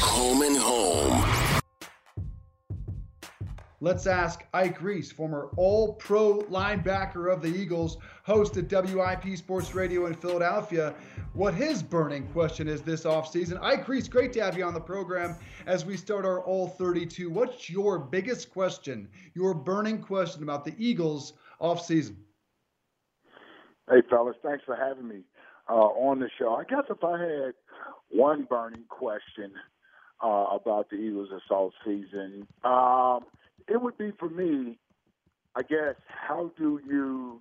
Home and home. Let's ask Ike Reese, former All Pro linebacker of the Eagles, host at WIP Sports Radio in Philadelphia, what his burning question is this offseason. Ike Reese, great to have you on the program as we start our All 32. What's your biggest question, your burning question about the Eagles offseason? Hey, fellas, thanks for having me uh, on the show. I guess if I had one burning question uh, about the Eagles assault season. um, it would be for me, I guess, how do you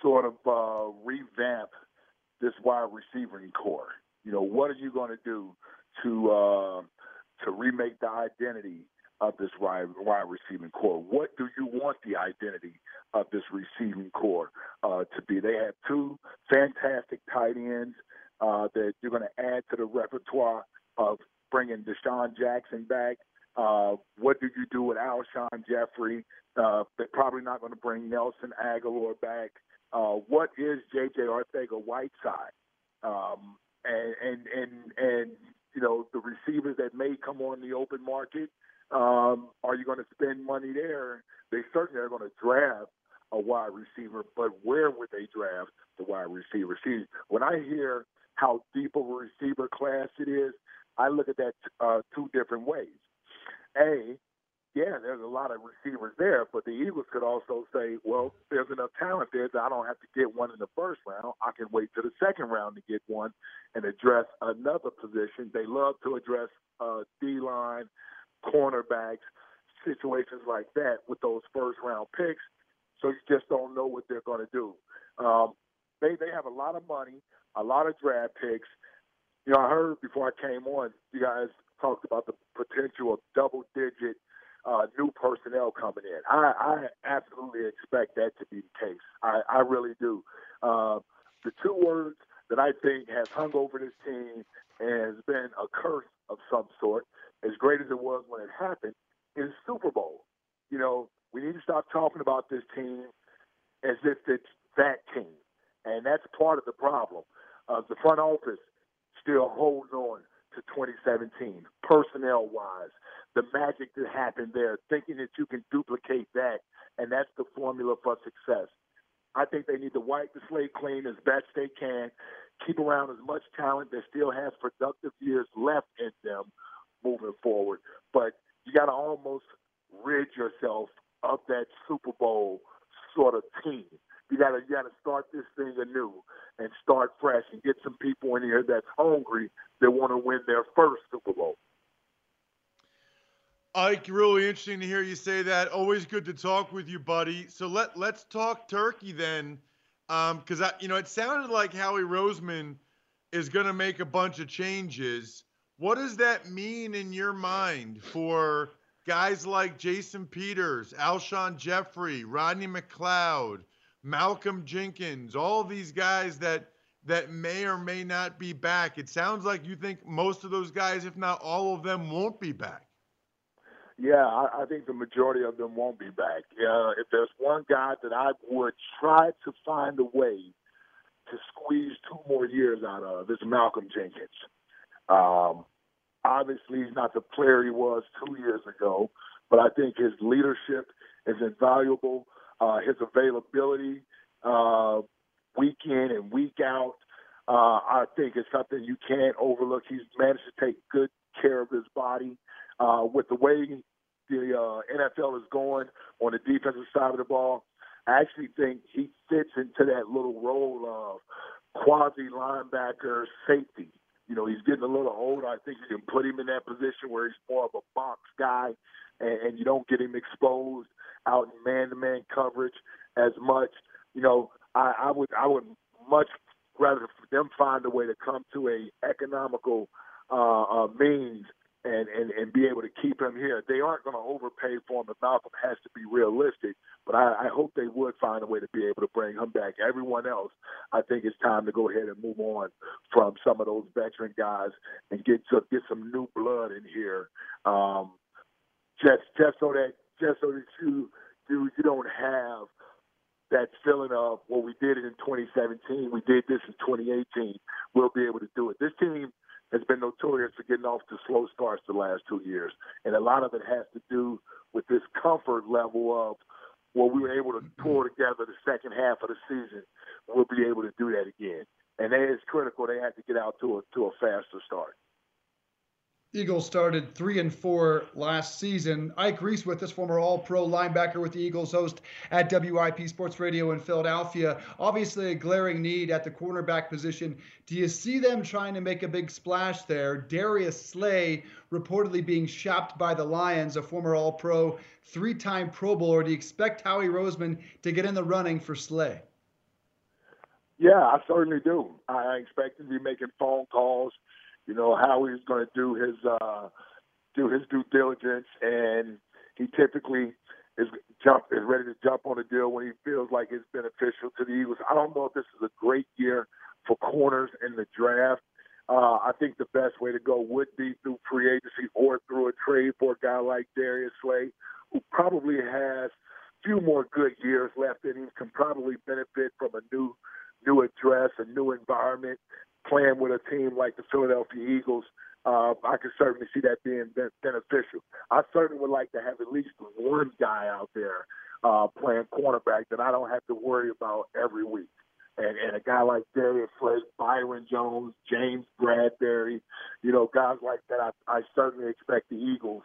sort of uh, revamp this wide receiving corps? You know, what are you going to do to uh, to remake the identity of this wide, wide receiving corps? What do you want the identity of this receiving corps uh, to be? They have two fantastic tight ends uh, that you're going to add to the repertoire of bringing DeSean Jackson back. Uh, what do you do with Alshon Jeffery? Uh, they're probably not going to bring Nelson Agholor back. Uh, what is J.J. Arcega-Whiteside? Um, and, and and and you know the receivers that may come on the open market. Um, are you going to spend money there? They certainly are going to draft a wide receiver, but where would they draft the wide receiver? See, when I hear how deep of a receiver class it is, I look at that uh, two different ways. A, yeah, there's a lot of receivers there, but the Eagles could also say, well, there's enough talent there that I don't have to get one in the first round. I can wait to the second round to get one and address another position. They love to address uh, D line, cornerbacks, situations like that with those first round picks. So you just don't know what they're going to do. Um, they they have a lot of money, a lot of draft picks. You know, I heard before I came on, you guys talked about the potential of double digit uh, new personnel coming in. I, I absolutely expect that to be the case. I, I really do. Uh, the two words that I think has hung over this team and has been a curse of some sort, as great as it was when it happened, is Super Bowl. You know, we need to stop talking about this team as if it's that team. And that's part of the problem. Uh, the front office still holds on to 2017, personnel wise, the magic that happened there, thinking that you can duplicate that, and that's the formula for success. I think they need to wipe the slate clean as best they can, keep around as much talent that still has productive years left in them moving forward. But you got to almost rid yourself of that Super Bowl sort of team. You got to you got to start this thing anew and start fresh and get some people in here that's hungry that want to win their first Super Bowl. Ike, really interesting to hear you say that. Always good to talk with you, buddy. So let let's talk turkey then, because um, you know it sounded like Howie Roseman is going to make a bunch of changes. What does that mean in your mind for guys like Jason Peters, Alshon Jeffery, Rodney McLeod, Malcolm Jenkins, all these guys that that may or may not be back? It sounds like you think most of those guys, if not all of them, won't be back. Yeah, I, I think the majority of them won't be back. Uh, if there's one guy that I would try to find a way to squeeze two more years out of, it's Malcolm Jenkins. Um, obviously, he's not the player he was two years ago, but I think his leadership is invaluable. Uh, his availability, uh, week in and week out, uh, I think is something you can't overlook. He's managed to take good care of his body. Uh, with the way the uh, NFL is going on the defensive side of the ball, I actually think he fits into that little role of quasi linebacker safety. You know, he's getting a little older. I think you can put him in that position where he's more of a box guy, and, and you don't get him exposed out in man-to-man coverage as much. You know, I, I would I would much rather them find a way to come to a economical uh, uh, means and, and, and be able to keep him here. They aren't going to overpay for him. Malcolm has to be realistic, but I, I hope they would find a way to be able to bring him back. Everyone else, I think it's time to go ahead and move on from some of those veteran guys and get to, get some new blood in here. Um, just just so that just so that you you you don't have that feeling of well we did it in 2017 we did this in 2018 we'll be able to do it this team has been notorious for getting off to slow starts the last two years. And a lot of it has to do with this comfort level of, well, we were able to mm-hmm. pull together the second half of the season. We'll be able to do that again. And that is critical. They have to get out to a, to a faster start. Eagles started three and four last season. Ike Reese with us, former All Pro linebacker with the Eagles, host at WIP Sports Radio in Philadelphia. Obviously, a glaring need at the cornerback position. Do you see them trying to make a big splash there? Darius Slay reportedly being shopped by the Lions, a former All Pro, three time Pro Bowler. Do you expect Howie Roseman to get in the running for Slay? Yeah, I certainly do. I expect to be making phone calls you know how he's going to do his uh, do his due diligence, and he typically is jump is ready to jump on a deal when he feels like it's beneficial to the Eagles. I don't know if this is a great year for corners in the draft. Uh, I think the best way to go would be through free agency or through a trade for a guy like Darius Slay, who probably has a few more good years left in him, can probably benefit from a new new address, a new environment, playing with a team like the Philadelphia Eagles, uh, I can certainly see that being beneficial. I certainly would like to have at least one guy out there uh, playing cornerback that I don't have to worry about every week. And, and a guy like Darius Slay, Byron Jones, James Bradberry, you know, guys like that, I, I certainly expect the Eagles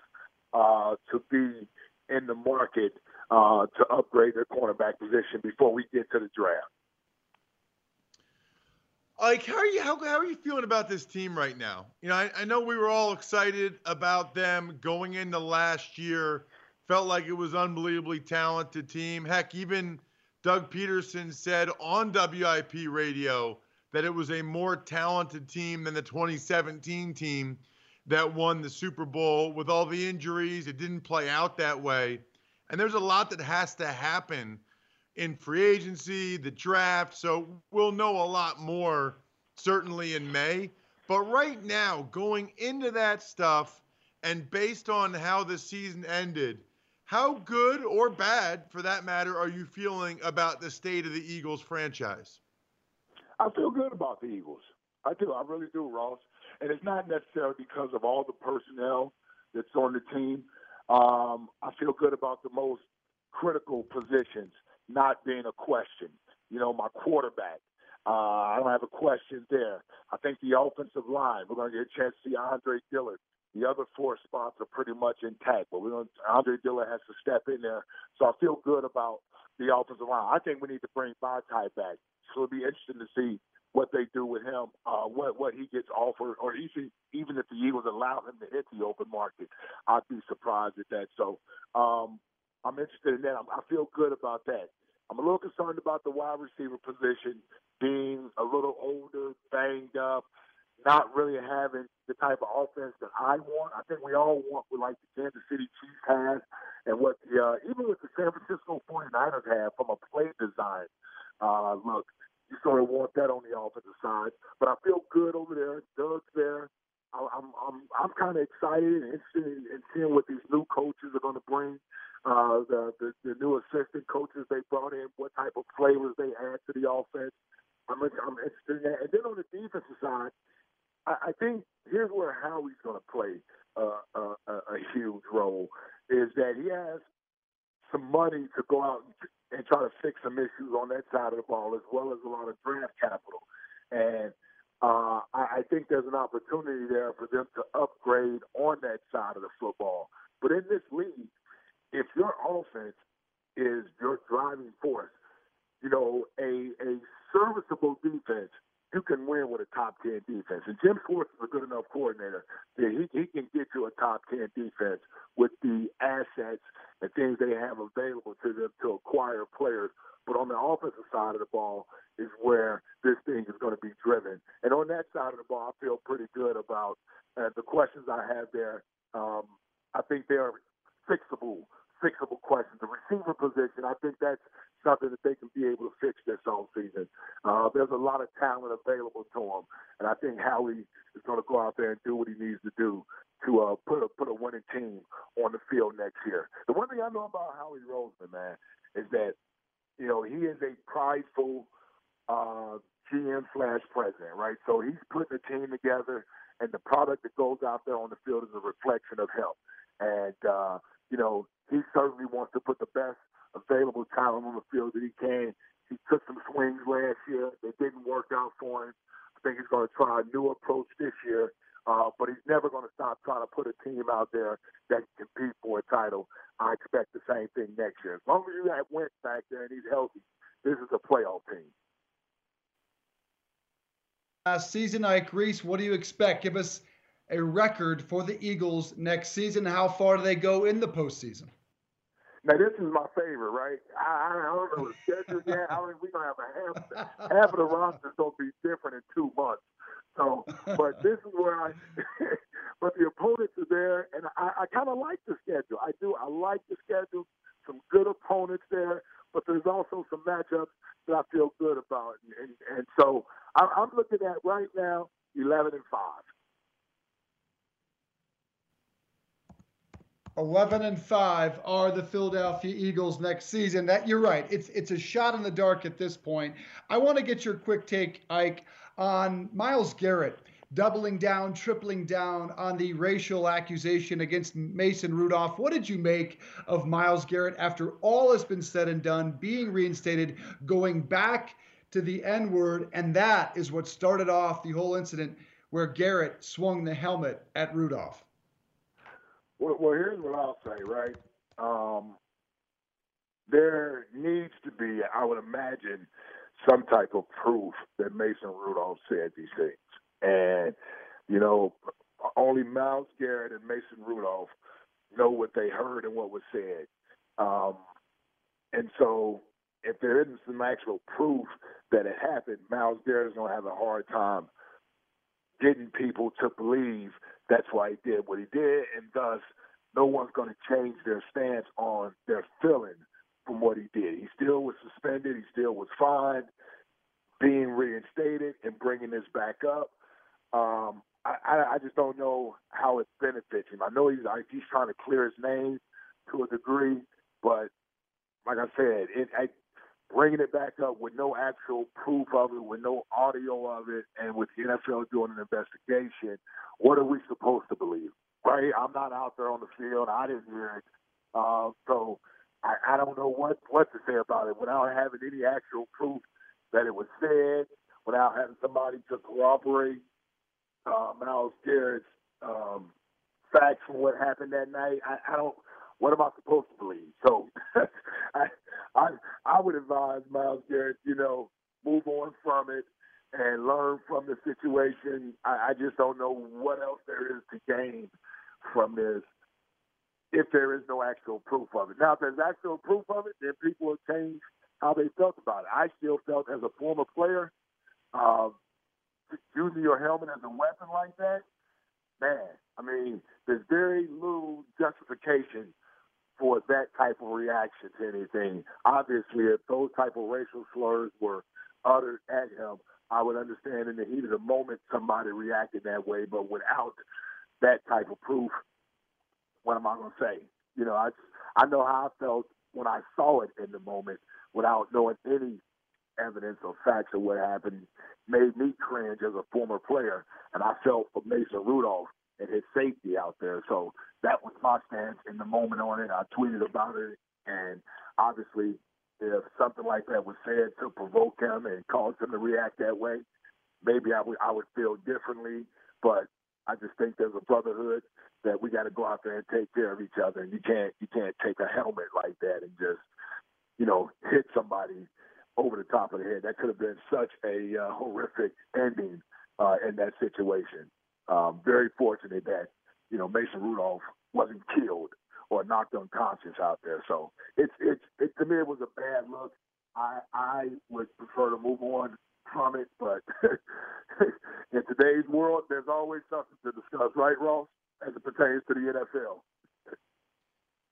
uh, to be in the market uh, to upgrade their cornerback position before we get to the draft. Like, how are you? How, how are you feeling about this team right now? You know, I, I know we were all excited about them going into last year. Felt like it was unbelievably talented team. Heck, even Doug Pederson said on WIP radio that it was a more talented team than the 2017 team that won the Super Bowl. With all the injuries, it didn't play out that way. And there's a lot that has to happen in free agency, the draft. So we'll know a lot more certainly in May. But right now, going into that stuff and based on how the season ended, how good or bad, for that matter, are you feeling about the state of the Eagles franchise? I feel good about the Eagles. I do. I really do, Ross. And it's not necessarily because of all the personnel that's on the team. Um, I feel good about the most critical positions not being a question. You know, my quarterback. Uh, I don't have a question there. I think the offensive line, we're going to get a chance to see Andre Dillard. The other four spots are pretty much intact, but going to, Andre Dillard has to step in there. So I feel good about the offensive line. I think we need to bring Vaitai back. So it'll be interesting to see what they do with him, uh, what what he gets offered, or even even if the Eagles allow him to hit the open market, I'd be surprised at that. So um, I'm interested in that. I feel good about that. I'm a little concerned about the wide receiver position being a little older, banged up, not really having the type of offense that I want. I think we all want what like the Kansas City Chiefs has and what the uh, even what the San Francisco 49ers have from a play design. Uh, look, you sort of want that on the offensive side, but I feel good over there. Doug's there. I'm I'm I'm kind of excited and interested in seeing what these new coaches are going to bring uh, the, the the new assistant coaches they brought in, what type of flavors they add to the offense. I'm I'm interested in that. And then on the defensive side, I, I think here's where Howie's going to play uh, a, a, a huge role. Is that he has some money to go out and, and try to fix some issues on that side of the ball, as well as a lot of draft capital. And uh, I, I think there's an opportunity there for them to upgrade on that side of the football. But in this league, if your offense is your driving force, you know, a a serviceable defense, you can win with a top ten defense. And Jim Schwartz is a good enough coordinator that he, he can get you a top ten defense with the assets and things they have available to them to acquire players. But on the offensive side of the ball is where this thing is going to be driven. And on that side of the ball, I feel pretty good about uh, the questions I have there, um, I think they're fixable, fixable questions. The receiver position, I think that's something that they can be able to fix this whole season. Uh, there's a lot of talent available to him, and I think Howie is going to go out there and do what he needs to do to uh, put a put a winning team on the field next year. The one thing I know about Howie Roseman, man, is that you know he is a prideful uh, GM slash president, right? So he's putting a team together, and the product that goes out there on the field is a reflection of him. And uh, you know he certainly wants to put the best available talent on the field that he can. He took some swings last year; they didn't work out for him. I think he's going to try a new approach this year uh, but he's never going to stop trying to put a team out there that can compete for a title. I expect the same thing next year. As long as you have Wentz back there and he's healthy, this is a playoff team. Last season, Ike Reese, what do you expect? Give us a record for the Eagles next season. How far do they go in the postseason? Now this is my favorite, right? I, I don't know the schedule yet. I mean, we're gonna have a half half of the roster's gonna be different in two months. So, but this is where I, but the opponents are there, and I, I kind of like the schedule. I do. I like the schedule. Some good opponents there, but there's also some matchups that I feel good about, and and, and so I, I'm looking at right now eleven and five. 11 and 5 are the Philadelphia Eagles next season. That you're right. It's it's a shot in the dark at this point. I want to get your quick take, Ike, on Myles Garrett doubling down, tripling down on the racial accusation against Mason Rudolph. What did you make of Myles Garrett after all has been said and done, being reinstated, going back to the N word? And that is what started off the whole incident where Garrett swung the helmet at Rudolph. Well, well here's what I'll say, right? Um, there needs to be, I would imagine, some type of proof that Mason Rudolph said these things. And, you know, only Myles Garrett and Mason Rudolph know what they heard and what was said. Um, and so if there isn't some actual proof that it happened, Myles Garrett is going to have a hard time getting people to believe that's why he did what he did, and thus no one's going to change their stance on their feeling from what he did. He still was suspended. He still was fined. Being reinstated and bringing this back up, um, I, I just don't know how it benefits him. I know he's he's trying to clear his name to a degree, but like I said, it, I, bringing it back up with no actual proof of it, with no audio of it, and with the NFL doing an investigation, what are we supposed to believe? Right? I'm not out there on the field. I didn't hear it. Uh, so I, I don't know what what to say about it without having any actual proof that it was said, without having somebody to corroborate uh, Myles Garrett's um, facts from what happened that night. I, I don't. What am I supposed to believe? So I, I I would advise Myles Garrett, you know, move on from it and learn from the situation. I, I just don't know what else there is to gain from this if there is no actual proof of it. Now, if there's actual proof of it, then people will change how they felt about it. I still felt as a former player, uh, using your helmet as a weapon like that, man, I mean, there's very little justification for that type of reaction to anything. Obviously, if those type of racial slurs were uttered at him, I would understand in the heat of the moment somebody reacted that way, but without that type of proof, what am I going to say? You know, I I know how I felt when I saw it in the moment without knowing any evidence or facts of what happened. Made me cringe as a former player, and I felt for Mason Rudolph and his safety out there. So that was my stance in the moment on it. I tweeted about it, and obviously, if something like that was said to provoke him and cause him to react that way, maybe I would I would feel differently. But I just think there's a brotherhood that we got to go out there and take care of each other. And you can't you can't take a helmet like that and just you know hit somebody over the top of the head. That could have been such a uh, horrific ending uh, in that situation. Um, very fortunate that you know Mason Rudolph wasn't killed or knocked unconscious out there. So it's it's it, to me it was a bad look. I I would prefer to move on from it, but in today's world, there's always something to discuss, right, Ross, as it pertains to the NFL.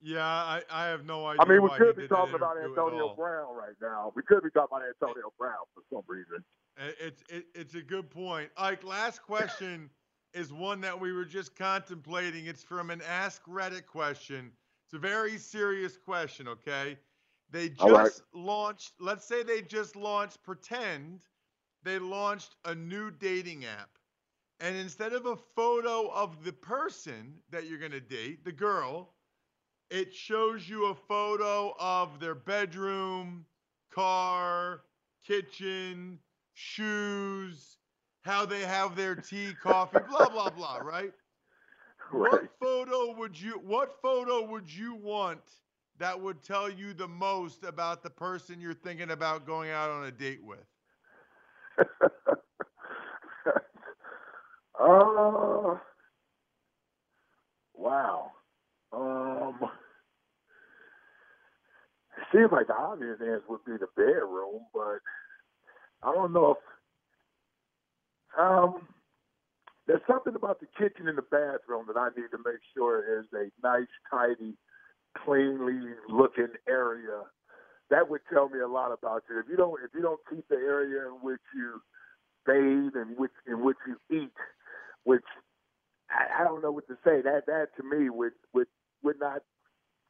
Yeah, I, I have no idea. I mean, we could be talking about Antonio. Brown right now. We could be talking about Antonio Brown for some reason. It's it, it's a good point. Ike, last question is one that we were just contemplating. It's from an Ask Reddit question. It's a very serious question, okay? They just right. launched, let's say they just launched, pretend they launched a new dating app. And instead of a photo of the person that you're going to date, the girl, it shows you a photo of their bedroom, car, kitchen, shoes, how they have their tea, coffee, blah blah blah, right? Right. What photo would you what photo would you want that would tell you the most about the person you're thinking about going out on a date with? uh, wow. Um, seems like the obvious answer would be the bedroom, but I don't know if um, there's something about the kitchen and the bathroom that I need to make sure is a nice, tidy, cleanly looking area. That would tell me a lot about you. If you don't, if you don't keep the area in which you bathe and which in which you eat, which I, I don't know what to say. That that to me would would would not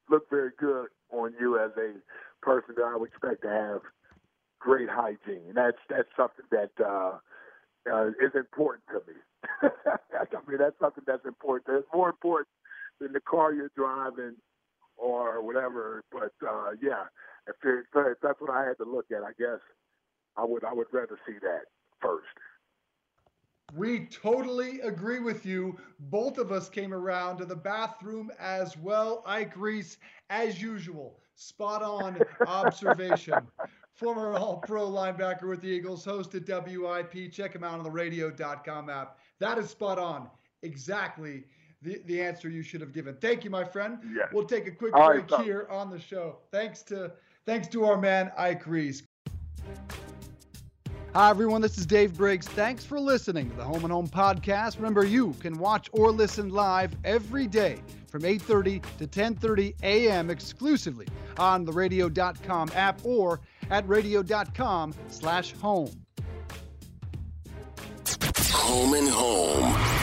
look very good on you as a person that I would expect to have great hygiene. That's that's something that uh, uh, is important to me. I mean, that's something that's important. It's more important than the car you're driving or whatever. But uh, yeah, if, it, if that's what I had to look at, I guess I would I would rather see that first. We totally agree with you. Both of us came around to the bathroom as well. Ike Reese, as usual, spot on observation. Former All Pro linebacker with the Eagles, host at WIP. Check him out on the radio.com app. That is spot on. Exactly the, the answer you should have given. Thank you, my friend. Yes. We'll take a quick All right, break son. here on the show. Thanks to thanks to our man Ike Reese. Hi, everyone. This is Dave Briggs. Thanks for listening to the Home and Home podcast. Remember, you can watch or listen live every day from 8.30 to 10.30 a.m. exclusively on the radio.com app or at radio.com slash home. Home and Home.